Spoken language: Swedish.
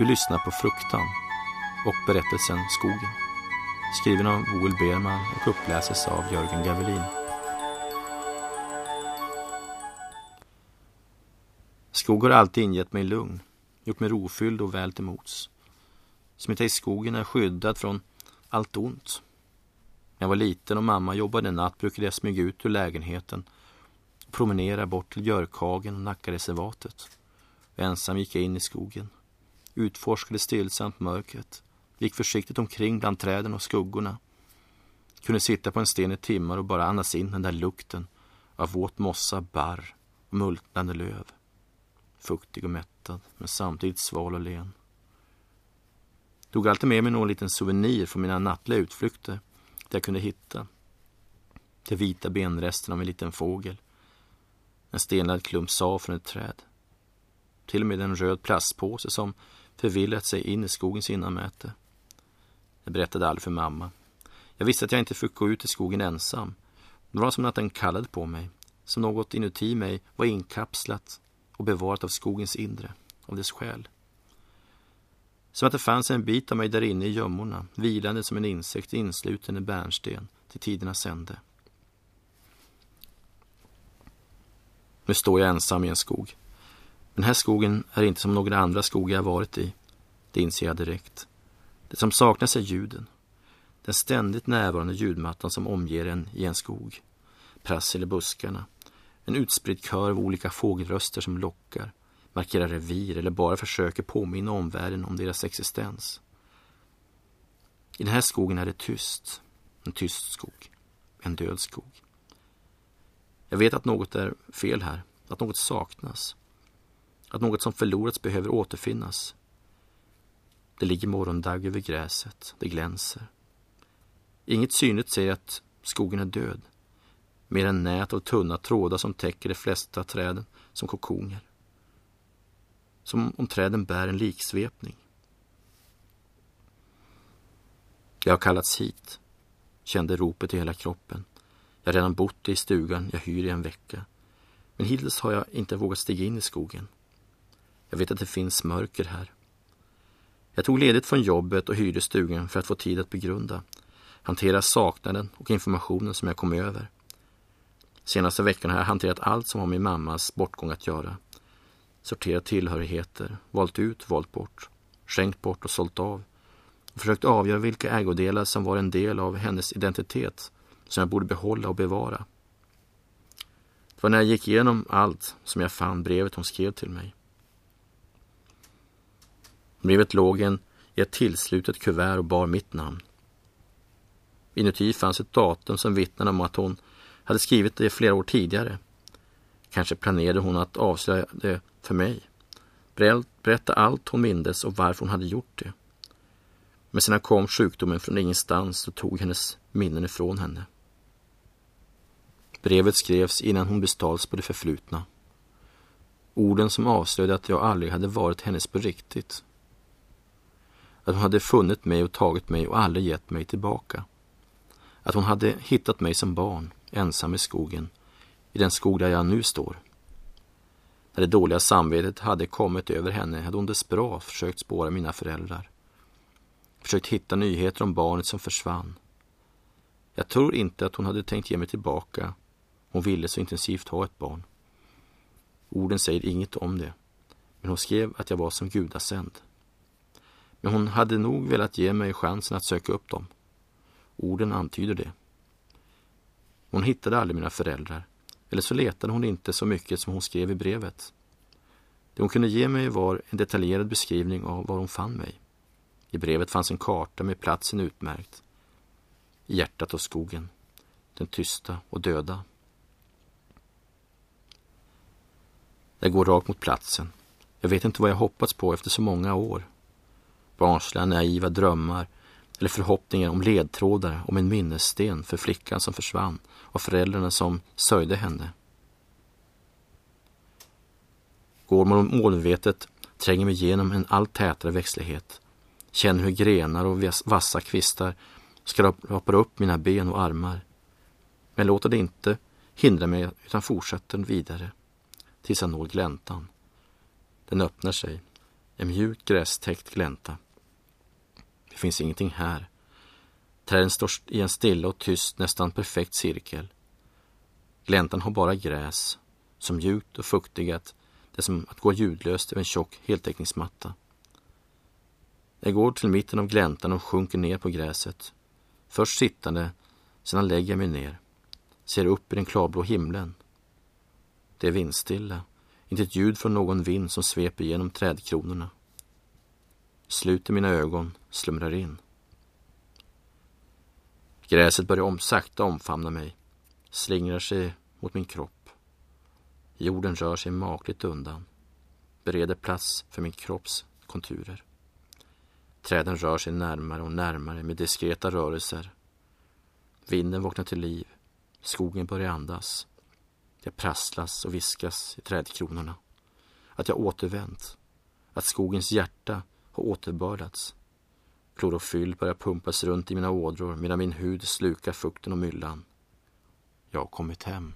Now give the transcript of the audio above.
Du lyssnar på Fruktan och berättelsen Skogen. Skriven av Boel Berman och uppläses av Jörgen Gavelin. Skog har alltid ingett mig lugn, gjort mig rofylld och väl till mots. Smita i skogen är skyddad från allt ont. När jag var liten och mamma jobbade natt brukade jag smyga ut ur lägenheten och promenera bort till Björkhagen och Nackareservatet. ensam gick jag in i skogen utforskade stillsamt mörkret, gick försiktigt omkring bland träden och skuggorna. Kunde sitta på en sten i timmar och bara andas in den där lukten av våt mossa, barr och multnande löv. Fuktig och mättad, men samtidigt sval och len. Tog alltid med mig någon liten souvenir från mina nattliga utflykter där jag kunde hitta. De vita benresterna av en liten fågel. En stenlagd klump sav från ett träd. Till och med en röd plastpåse som förvillat sig in i skogens innanmäte. Jag berättade aldrig för mamma. Jag visste att jag inte fick gå ut i skogen ensam. Det var som att den kallade på mig, som något inuti mig var inkapslat och bevarat av skogens inre, av dess själ. Som att det fanns en bit av mig där inne i gömmorna, vilande som en insekt insluten i bärnsten till tidernas ände. Nu står jag ensam i en skog. Den här skogen är inte som några andra skogar jag varit i. Det inser jag direkt. Det som saknas är ljuden. Den ständigt närvarande ljudmattan som omger en i en skog. Prassel i buskarna. En utspridd kör av olika fågelröster som lockar, markerar revir eller bara försöker påminna omvärlden om deras existens. I den här skogen är det tyst. En tyst skog. En död skog. Jag vet att något är fel här, att något saknas. Att något som förlorats behöver återfinnas. Det ligger morgondagg över gräset, det glänser. Inget synligt säger att skogen är död, mer än nät av tunna trådar som täcker de flesta träden som kokonger. Som om träden bär en liksvepning. Jag har kallats hit, kände ropet i hela kroppen. Jag har redan bott i stugan jag hyr i en vecka. Men hittills har jag inte vågat stiga in i skogen. Jag vet att det finns mörker här. Jag tog ledigt från jobbet och hyrde stugan för att få tid att begrunda, hantera saknaden och informationen som jag kom över. Senaste veckan har jag hanterat allt som har med mammas bortgång att göra. Sorterat tillhörigheter, valt ut, valt bort, skänkt bort och sålt av. Och försökt avgöra vilka ägodelar som var en del av hennes identitet som jag borde behålla och bevara. Det var när jag gick igenom allt som jag fann brevet hon skrev till mig. Brevet låg i ett tillslutet kuvert och bar mitt namn. Inuti fanns ett datum som vittnade om att hon hade skrivit det flera år tidigare. Kanske planerade hon att avslöja det för mig. Berätta allt hon mindes och varför hon hade gjort det. Men sedan kom sjukdomen från ingenstans och tog hennes minnen ifrån henne. Brevet skrevs innan hon bestals på det förflutna. Orden som avslöjade att jag aldrig hade varit hennes på riktigt att hon hade funnit mig och tagit mig och aldrig gett mig tillbaka. Att hon hade hittat mig som barn, ensam i skogen, i den skog där jag nu står. När det dåliga samvetet hade kommit över henne hade hon desperat försökt spåra mina föräldrar. Försökt hitta nyheter om barnet som försvann. Jag tror inte att hon hade tänkt ge mig tillbaka. Hon ville så intensivt ha ett barn. Orden säger inget om det, men hon skrev att jag var som gudasänd. Men hon hade nog velat ge mig chansen att söka upp dem. Orden antyder det. Hon hittade aldrig mina föräldrar. Eller så letade hon inte så mycket som hon skrev i brevet. Det hon kunde ge mig var en detaljerad beskrivning av var hon fann mig. I brevet fanns en karta med platsen utmärkt. I hjärtat av skogen. Den tysta och döda. Jag går rakt mot platsen. Jag vet inte vad jag hoppats på efter så många år barnsliga naiva drömmar eller förhoppningar om ledtrådar om en minnessten för flickan som försvann och föräldrarna som sörjde henne. Går man målmedvetet tränger mig igenom en allt tätare växtlighet. Känner hur grenar och vassa kvistar skrapar upp mina ben och armar. Men låter det inte hindra mig utan fortsätter vidare tills jag når gläntan. Den öppnar sig En mjuk grästäckt glänta. Det finns ingenting här. Träden står i en stilla och tyst, nästan perfekt cirkel. Gläntan har bara gräs, som mjukt och fuktigat det är som att gå ljudlöst över en tjock heltäckningsmatta. Jag går till mitten av gläntan och sjunker ner på gräset. Först sittande, sedan lägger jag mig ner. Ser upp i den klarblå himlen. Det är vindstilla, inte ett ljud från någon vind som sveper genom trädkronorna. Sluter mina ögon, slumrar in. Gräset börjar om sakta omfamna mig, slingrar sig mot min kropp. Jorden rör sig makligt undan, bereder plats för min kropps konturer. Träden rör sig närmare och närmare med diskreta rörelser. Vinden vaknar till liv, skogen börjar andas. Det prasslas och viskas i trädkronorna. Att jag återvänt, att skogens hjärta har återbördats. Klorofyll börjar pumpas runt i mina ådror medan min hud slukar fukten och myllan. Jag har kommit hem.